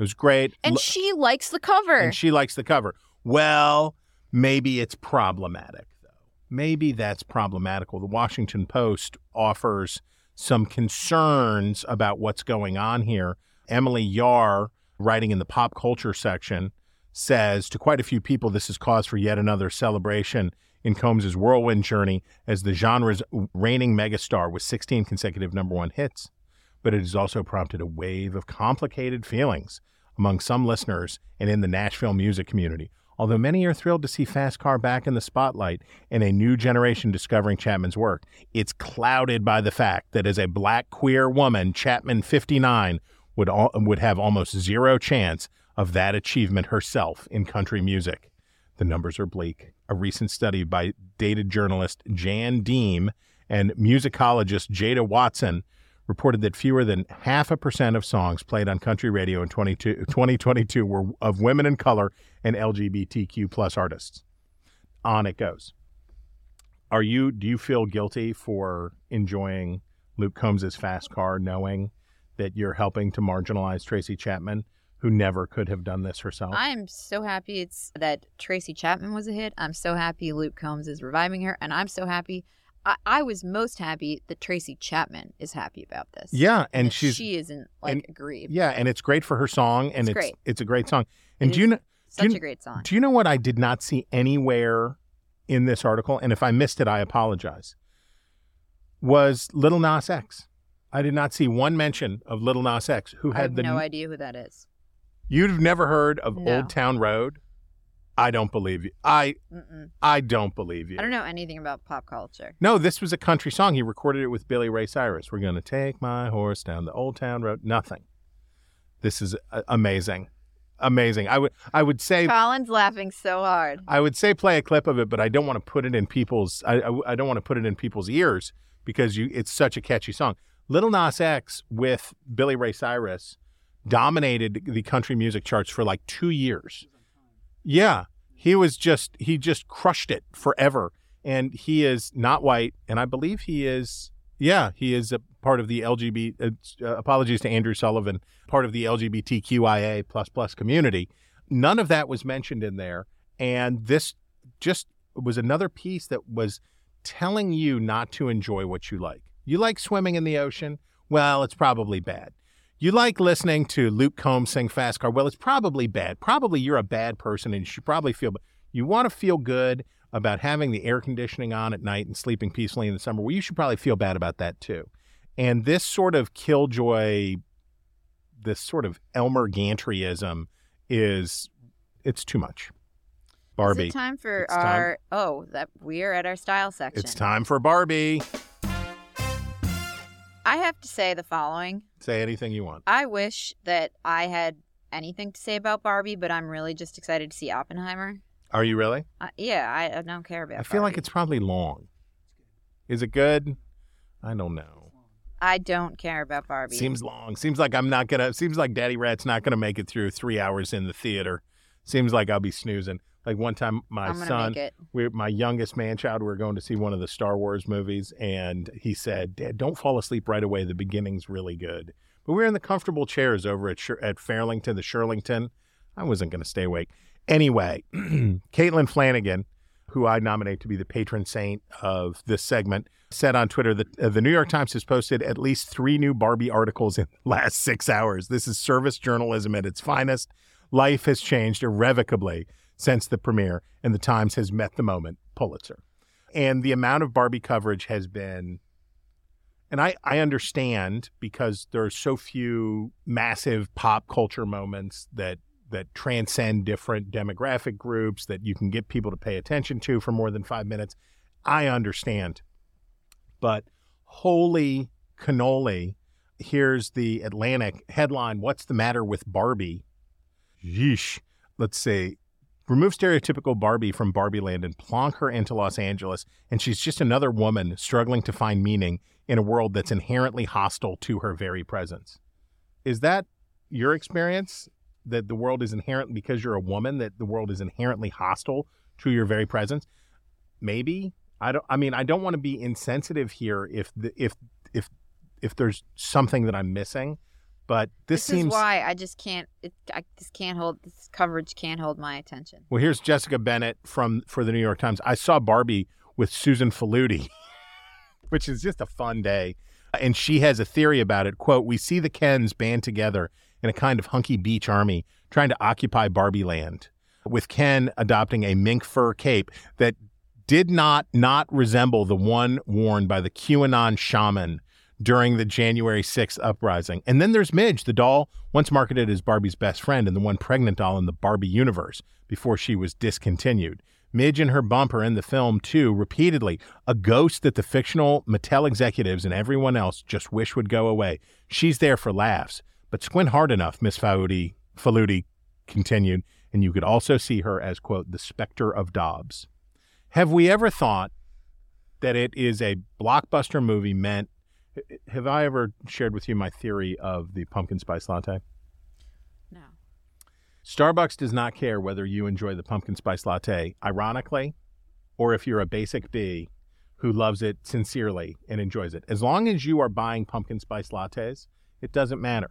was great. And Lo- she likes the cover. and she likes the cover. Well, maybe it's problematic, though. Maybe that's problematical. The Washington Post offers some concerns about what's going on here. Emily Yahr, writing in the pop culture section, says to quite a few people, this is cause for yet another celebration in Combs's whirlwind journey as the genre's reigning megastar with 16 consecutive number one hits. But it has also prompted a wave of complicated feelings among some listeners and in the Nashville music community. Although many are thrilled to see Fast Car back in the spotlight and a new generation discovering Chapman's work, it's clouded by the fact that as a black queer woman, Chapman 59 would al- would have almost zero chance of that achievement herself in country music. The numbers are bleak. A recent study by data journalist Jan Diehm and musicologist Jada Watson reported that fewer than half a percent of songs played on country radio in 2022 were of women in color and LGBTQ plus artists. On it goes. Are you? Do you feel guilty for enjoying Luke Combs's Fast Car, knowing that you're helping to marginalize Tracy Chapman, who never could have done this herself? I am so happy it's that Tracy Chapman was a hit. I'm so happy Luke Combs is reviving her, and I'm so happy. I, I was most happy that Tracy Chapman is happy about this. yeah, and she's she isn't like and- aggrieved. yeah, and it's great for her song, and It's it's great. it's a great song. And It do you know? Such you- a great song. Do you know what I did not see anywhere in this article? And if I missed it, I apologize. Was Little Nas X. I did not see one mention of Little Nas X, who I have had the. no idea who that is. You've never heard of No. Old Town Road? I don't believe you. I Mm-mm. I don't believe you. I don't know anything about pop culture. No, this was a country song. He recorded it with Billy Ray Cyrus. We're gonna take my horse down the old town road. Nothing. This is uh, amazing, amazing. I would I would say Colin's laughing so hard. I would say play a clip of it, but I don't want to put it in people's. I, I, I don't want to put it in people's ears because you. It's such a catchy song. Little Nas X with Billy Ray Cyrus dominated the country music charts for like two years. Yeah, he was just he just crushed it forever, and he is not white, and I believe he is. Yeah, he is a part of the LGBT. Uh, apologies to Andrew Sullivan, part of the LGBTQIA plus plus community. None of that was mentioned in there, and this just was another piece that was telling you not to enjoy what you like. You like swimming in the ocean? Well, it's probably bad. You like listening to Luke Combs sing Fast Car? Well, it's probably bad. Probably you're a bad person and you should probably feel bad. You want to feel good about having the air conditioning on at night and sleeping peacefully in the summer. Well, you should probably feel bad about that too. And this sort of killjoy, this sort of Elmer Gantryism is, it's too much. Barbie. Time for It's time. our? Oh, that we're at our style section. It's time for Barbie. I have to say the following. Say anything you want. I wish that I had anything to say about Barbie, but I'm really just excited to see Oppenheimer. Are you really? Uh, yeah, I, I don't care about. I feel like it's probably long. Is it good? I don't know. I don't care about Barbie. Seems long. Seems like I'm not gonna. Seems like Daddy Rat's not gonna make it through three hours in the theater. Seems like I'll be snoozing. Like one time, my son, we my youngest man child, we were going to see one of the Star Wars movies, and he said, "Dad, don't fall asleep right away. The beginning's really good." But we were in the comfortable chairs over at at Fairlington, the Shirlington. I wasn't going to stay awake anyway. [CLEARS THROAT] Caitlin Flanagan, who I nominate to be the patron saint of this segment, said on Twitter that uh, the New York Times has posted at least three new Barbie articles in the last six hours. This is service journalism at its finest. Life has changed irrevocably since the premiere, and the Times has met the moment. Pulitzer. And the amount of Barbie coverage has been, and I, I understand because there are so few massive pop culture moments that that transcend different demographic groups that you can get people to pay attention to for more than five minutes. I understand. But holy cannoli, here's the Atlantic headline What's the matter with Barbie? Yeesh. Let's see. Remove stereotypical Barbie from Barbie Land and plonk her into Los Angeles, and she's just another woman struggling to find meaning in a world that's inherently hostile to her very presence. Is that your experience? That the world is inherent because you're a woman, that the world is inherently hostile to your very presence? Maybe. I don't I mean, I don't want to be insensitive here if the, if if if there's something that I'm missing, but this, This, seems is why I just can't. It, I just can't hold this coverage. Can't hold my attention. Well, here's Jessica Bennett from for the New York Times. I saw Barbie with Susan Faludi, [LAUGHS] which is just a fun day. And she has a theory about it. Quote, we see the Kens band together in a kind of hunky beach army trying to occupy Barbie land, with Ken adopting a mink fur cape that did not not resemble the one worn by the QAnon shaman during the January 6th uprising. And then there's Midge, the doll once marketed as Barbie's best friend and the one pregnant doll in the Barbie universe before she was discontinued. Midge and her bumper in the film, too, repeatedly, a ghost that the fictional Mattel executives and everyone else just wish would go away. She's there for laughs, but squint hard enough, Miss Faludi, Faludi continued, and you could also see her as, quote, the specter of Dobbs. Have we ever thought that it is a blockbuster movie meant have I ever shared with you my theory of the pumpkin spice latte? No. Starbucks does not care whether you enjoy the pumpkin spice latte ironically or if you're a basic bee who loves it sincerely and enjoys it. As long as you are buying pumpkin spice lattes, it doesn't matter.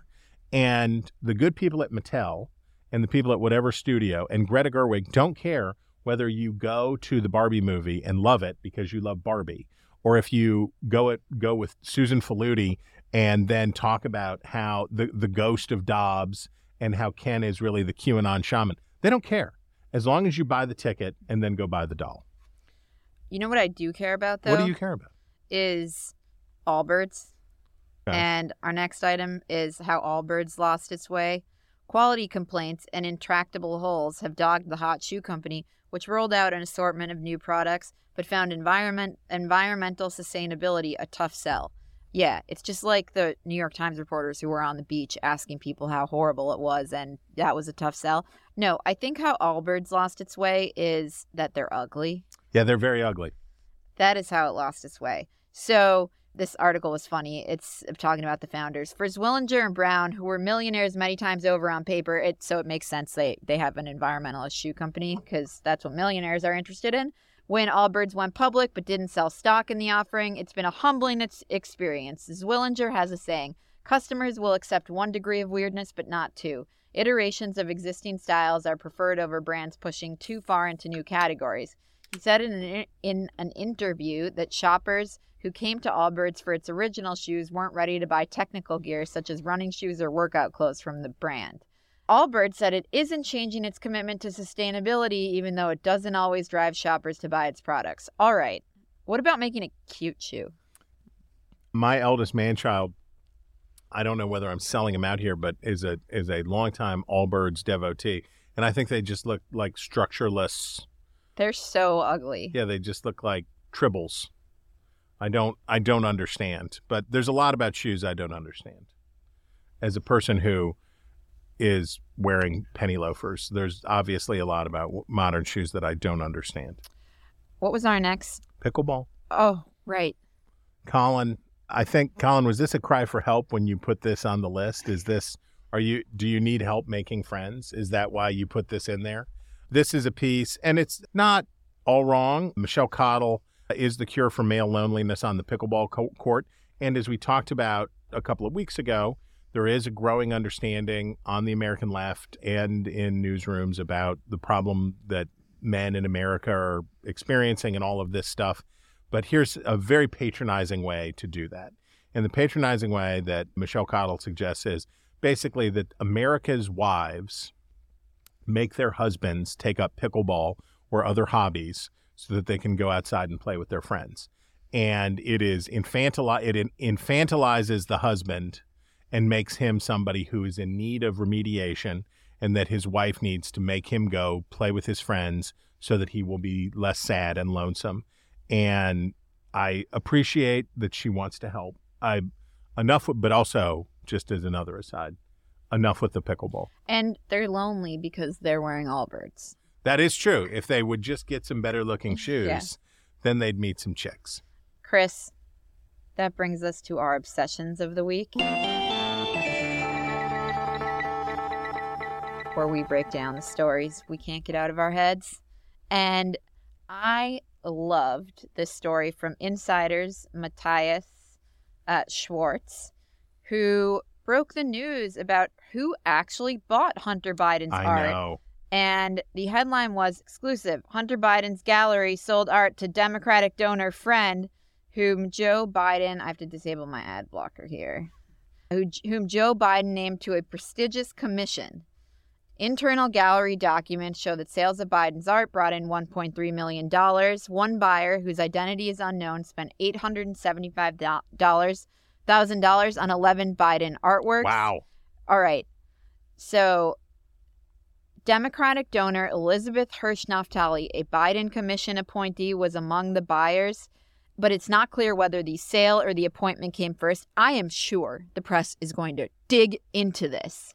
And the good people at Mattel and the people at whatever studio and Greta Gerwig don't care whether you go to the Barbie movie and love it because you love Barbie or if you go it go with Susan Faludi and then talk about how the the ghost of Dobbs and how Ken is really the QAnon shaman. They don't care as long as you buy the ticket and then go buy the doll. You know what I do care about though? What do you care about? Is Allbirds. Okay. And our next item is how Allbirds lost its way. Quality complaints and intractable holes have dogged the hot shoe company, which rolled out an assortment of new products but found environment environmental sustainability a tough sell. Yeah, it's just like the New York Times reporters who were on the beach asking people how horrible it was and that was a tough sell. No, I think how Allbirds lost its way is that they're ugly. Yeah, they're very ugly. That is how it lost its way. So this article was funny. It's talking about the founders. For Zwillinger and Brown, who were millionaires many times over on paper, it so it makes sense they they have an environmentalist shoe company because that's what millionaires are interested in. When Allbirds went public but didn't sell stock in the offering, it's been a humbling ex- experience. Zwillinger has a saying customers will accept one degree of weirdness but not two. Iterations of existing styles are preferred over brands pushing too far into new categories. He said in an, in an interview that shoppers who came to Allbirds for its original shoes weren't ready to buy technical gear such as running shoes or workout clothes from the brand. Allbirds said it isn't changing its commitment to sustainability, even though it doesn't always drive shoppers to buy its products. All right. What about making a cute shoe? My eldest man child, I don't know whether I'm selling him out here, but is a is a longtime Allbirds devotee, and I think they just look like structureless. They're so ugly. Yeah, they just look like tribbles. I don't I don't understand, but there's a lot about shoes I don't understand. As a person who is wearing penny loafers, there's obviously a lot about modern shoes that I don't understand. What was our next? Pickleball. Oh, right. Colin, I think Colin, was this a cry for help when you put this on the list? Is this are you do you need help making friends? Is that why you put this in there? This is a piece and it's not all wrong. Michelle Cottle is the cure for male loneliness on the pickleball co- court. And as we talked about a couple of weeks ago, there is a growing understanding on the American left and in newsrooms about the problem that men in America are experiencing and all of this stuff. But here's a very patronizing way to do that. And the patronizing way that Michelle Cottle suggests is basically that America's wives make their husbands take up pickleball or other hobbies so that they can go outside and play with their friends. And it is infantili- it infantilizes the husband and makes him somebody who is in need of remediation and that his wife needs to make him go play with his friends so that he will be less sad and lonesome. And I appreciate that she wants to help. I enough but also just as another aside, enough with the pickleball. And they're lonely because they're wearing Allbirds. That is true. If they would just get some better looking [LAUGHS] shoes, Yeah. then they'd meet some chicks. Chris, that brings us to our obsessions of the week. Where we break down the stories we can't get out of our heads. And I loved this story from Insiders Matthias uh, Schwartz, who broke the news about who actually bought Hunter Biden's I art. know. And the headline was exclusive Hunter Biden's gallery sold art to Democratic donor friend whom Joe Biden, I have to disable my ad blocker here, who, whom Joe Biden named to a prestigious commission. Internal gallery documents show that sales of Biden's art brought in $1.3 million. One buyer, whose identity is unknown, spent $875,000 on 11 Biden artworks. Wow. All right. So, Democratic donor Elizabeth Hirsch Naftali, a Biden commission appointee, was among the buyers, but it's not clear whether the sale or the appointment came first. I am sure the press is going to dig into this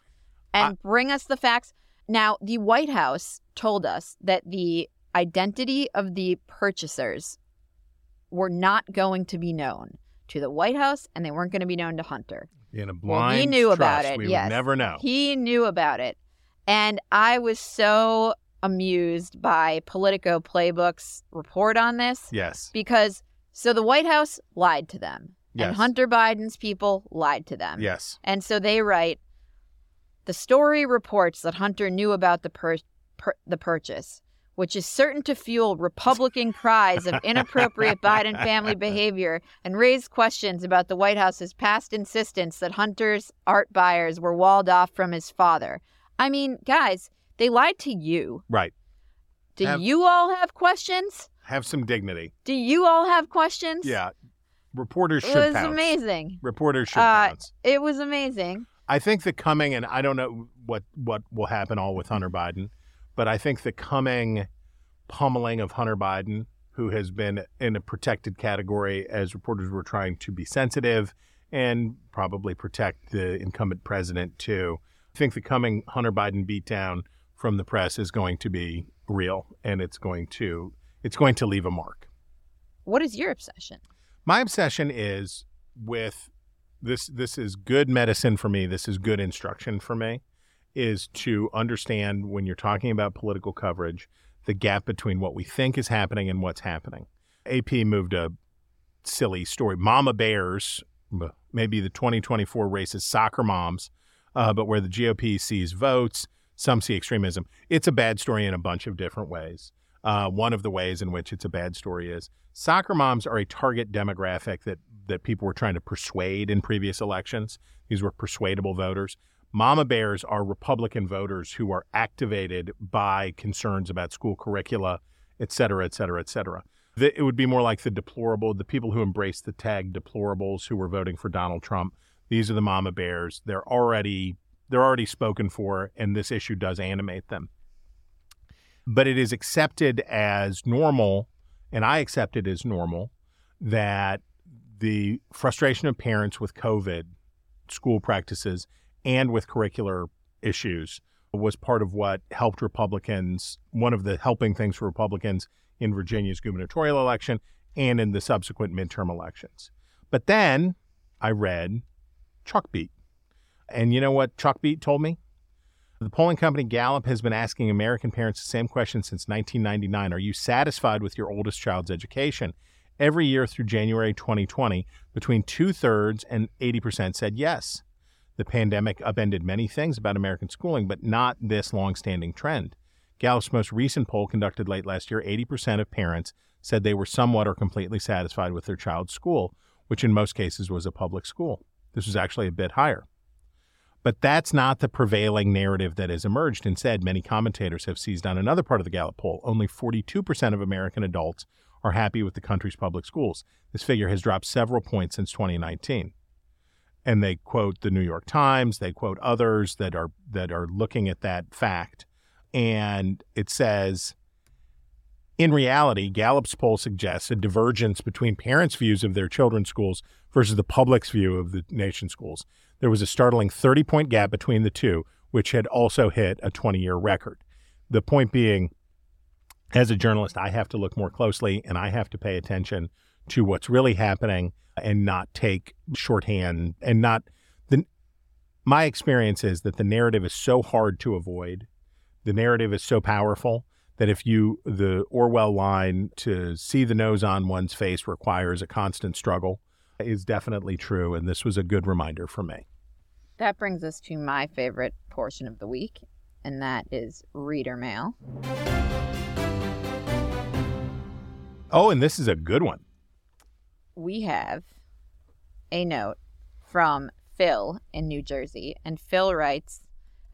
and bring us the facts. Now, the White House told us that the identity of the purchasers were not going to be known to the White House and they weren't going to be known to Hunter. In a blind Well, he knew about it. We yes. never know. He knew about it. And I was so amused by Politico Playbook's report on this yes. because so the White House lied to them. Yes. And Hunter Biden's people lied to them. Yes. And so they write the story reports that Hunter knew about the the purchase, which is certain to fuel Republican cries of inappropriate Biden family [LAUGHS] behavior and raise questions about the White House's past insistence that Hunter's art buyers were walled off from his father. I mean, guys, they lied to you. Right. Do Have- you all have questions? Have some dignity. Do you all have questions? Yeah. Reporters It was pounce. amazing. Reporters should Uh, pounce. It was amazing. I think the coming, and I don't know what what will happen all with Hunter Biden, but I think the coming pummeling of Hunter Biden, who has been in a protected category as reporters were trying to be sensitive and probably protect the incumbent president too. I think the coming Hunter Biden beatdown from the press is going to be real, and it's going to it's going to leave a mark. What is your obsession? My obsession is with this this is good medicine for me. This is good instruction for me is to understand when you're talking about political coverage the gap between what we think is happening and what's happening. AP moved a silly story. Mama Bears, maybe the 2024 race is soccer moms, uh, but where the GOP sees votes, some see extremism. It's a bad story in a bunch of different ways. Uh, one of the ways in which it's a bad story is soccer moms are a target demographic that that people were trying to persuade in previous elections. These were persuadable voters. Mama bears are Republican voters who are activated by concerns about school curricula, et cetera, et cetera, et cetera. It would be more like the deplorable, the people who embrace the tag deplorables who were voting for Donald Trump. These are the mama bears. They're already they're already spoken for, and this issue does animate them. But it is accepted as normal, and I accept it as normal, that the frustration of parents with COVID school practices and with curricular issues was part of what helped Republicans, one of the helping things for Republicans in Virginia's gubernatorial election and in the subsequent midterm elections. But then I read Chalkbeat. And you know what Chalkbeat told me? The polling company Gallup has been asking American parents the same question since 1999 Are you satisfied with your oldest child's education? every year through January 2020, between two thirds and 80% said yes. The pandemic upended many things about American schooling, but not this long-standing trend. Gallup's most recent poll, conducted late last year, 80% of parents said they were somewhat or completely satisfied with their child's school, which in most cases was a public school. This was actually a bit higher. But that's not the prevailing narrative that has emerged. Instead, many commentators have seized on another part of the Gallup poll. Only 42% of American adults are happy with the country's public schools. This figure has dropped several points since 2019. And they quote the New York Times, they quote others that are that are looking at that fact. And it says in reality, Gallup's poll suggests a divergence between parents' views of their children's schools versus the public's view of the nation's schools. There was a startling 30 point gap between the two, which had also hit a 20 year record. The point being, as a journalist, I have to look more closely and I have to pay attention to what's really happening and not take shorthand and not the my experience is that the narrative is so hard to avoid. The narrative is so powerful that if you the Orwell line to see the nose on one's face requires a constant struggle is definitely true and this was a good reminder for me. That brings us to my favorite portion of the week and that is reader mail. Oh, and this is a good one. We have a note from Phil in New Jersey, and Phil writes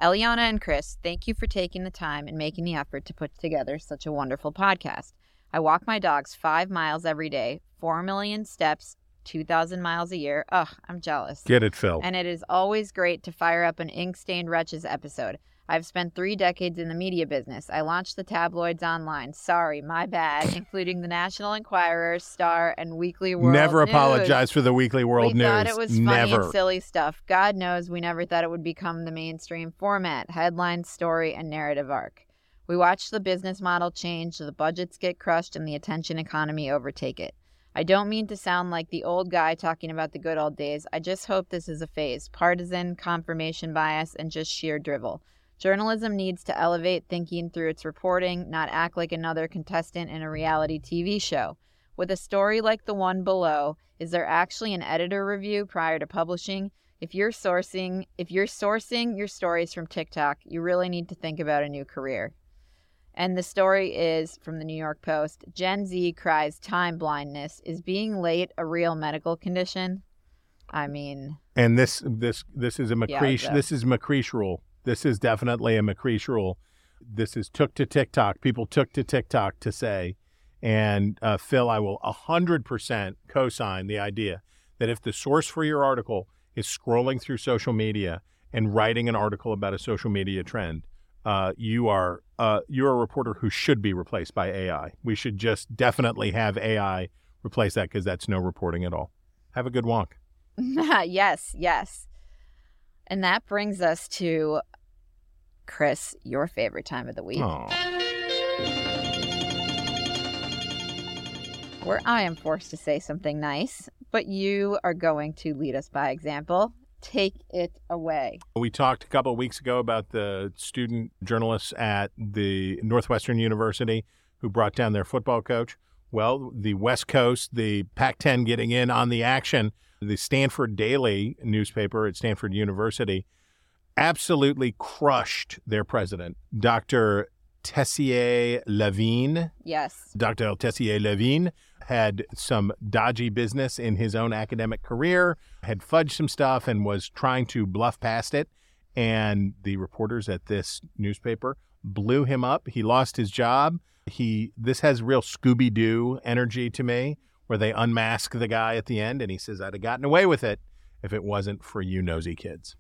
Eliana and Chris, thank you for taking the time and making the effort to put together such a wonderful podcast. I walk my dogs five miles every day, four million steps, 2,000 miles a year. Ugh, I'm jealous. Get it, Phil. And it is always great to fire up an ink stained wretches episode. I've spent three decades in the media business. I launched the tabloids online. Sorry, my bad, [LAUGHS] including the National Enquirer, Star, and Weekly World. Never News. apologize for the Weekly World we News. thought it was funny Never. and silly stuff. God knows we never thought it would become the mainstream format headline, story, and narrative arc. We watched the business model change, the budgets get crushed, and the attention economy overtake it. I don't mean to sound like the old guy talking about the good old days. I just hope this is a phase partisan, confirmation bias, and just sheer drivel. Journalism needs to elevate thinking through its reporting, not act like another contestant in a reality TV show. With a story like the one below, is there actually an editor review prior to publishing? If you're sourcing, if you're sourcing your stories from TikTok, you really need to think about a new career. And the story is from the New York Post. Gen Z cries time blindness. Is being late a real medical condition? I mean, and this this this is a McCreesh Yeah, this is McCreesh rule. This is definitely a McCreesh rule. This is took to TikTok. People took to TikTok to say, and uh, Phil, I will hundred percent co-sign the idea that if the source for your article is scrolling through social media and writing an article about a social media trend, uh, you are uh, you're a reporter who should be replaced by AI. We should just definitely have AI replace that because that's no reporting at all. Have a good wonk. [LAUGHS] yes, yes. And that brings us to Chris, your favorite time of the week, Aw. where I am forced to say something nice, but you are going to lead us by example. Take it away. We talked a couple of weeks ago about the student journalists at the Northwestern University who brought down their football coach. Well, the West Coast, the Pac 10 getting in on the action, the Stanford Daily newspaper at Stanford University absolutely crushed their president, Dr. Tessier-Lavigne. Yes. Dr. Tessier-Lavigne had some dodgy business in his own academic career, had fudged some stuff, and was trying to bluff past it. And the reporters at this newspaper blew him up. He lost his job. He this has real Scooby Doo energy to me, where they unmask the guy at the end, and he says, "I'd have gotten away with it if it wasn't for you nosy kids."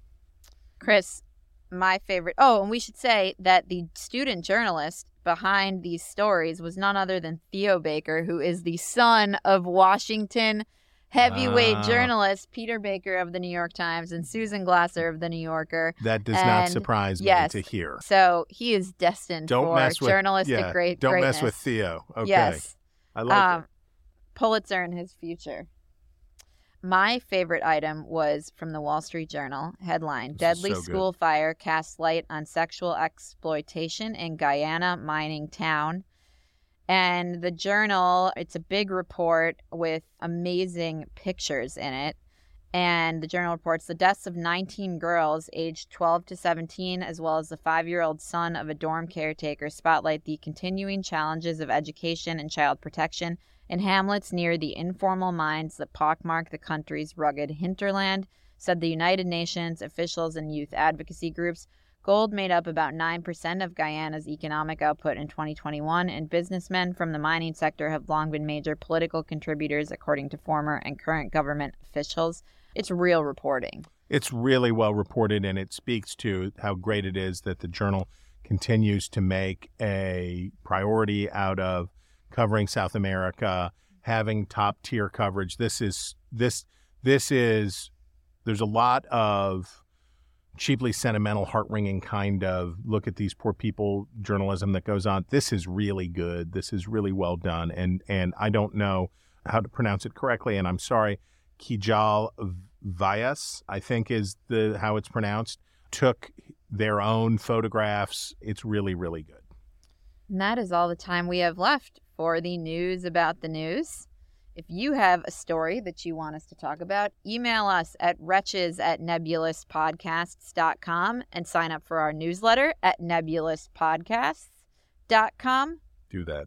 Chris, my favorite. Oh, and we should say that the student journalist behind these stories was none other than Theo Baker, who is the son of Washington heavyweight Wow. journalist Peter Baker of the New York Times and Susan Glasser of the New Yorker. That does not surprise yes, me to hear. So he is destined Don't for mess with journalistic yeah, great Don't greatness. mess with Theo. Okay, Yes. I like um, it. Pulitzer in his future. My favorite item was from the Wall Street Journal headline Deadly so good. School Fire Casts Light on Sexual Exploitation in Guyana Mining Town. And the journal, it's a big report with amazing pictures in it. And the journal reports the deaths of 19 girls aged 12 to 17, as well as the five year old son of a dorm caretaker, spotlight the continuing challenges of education and child protection in hamlets near the informal mines that pockmark the country's rugged hinterland, said the United Nations officials and youth advocacy groups. Gold made up about 9% of Guyana's economic output in 2021, and businessmen from the mining sector have long been major political contributors, according to former and current government officials. It's real reporting. It's really well reported, and it speaks to how great it is that the journal continues to make a priority out of covering South America, having top tier coverage. This is this this is there's a lot of cheaply sentimental, heart wringing kind of look at these poor people journalism that goes on. This is really good. This is really well done, and and I don't know how to pronounce it correctly, and I'm sorry. Kejal Vyas, I think is the how it's pronounced, took their own photographs. It's really, really good. And that is all the time we have left for the news about the news. If you have a story that you want us to talk about, email us at wretches at nebulouspodcasts.com and sign up for our newsletter at nebulouspodcasts.com. Do that.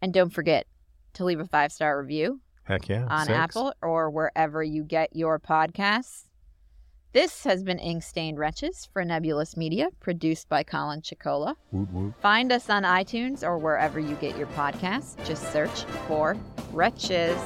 And don't forget to leave a five star review Heck yeah. on Six. Apple or wherever you get your podcasts. This has been Ink Stained Wretches for Nebulous Media, produced by Colin Chicola. Find us on iTunes or wherever you get your podcasts. Just search for Wretches.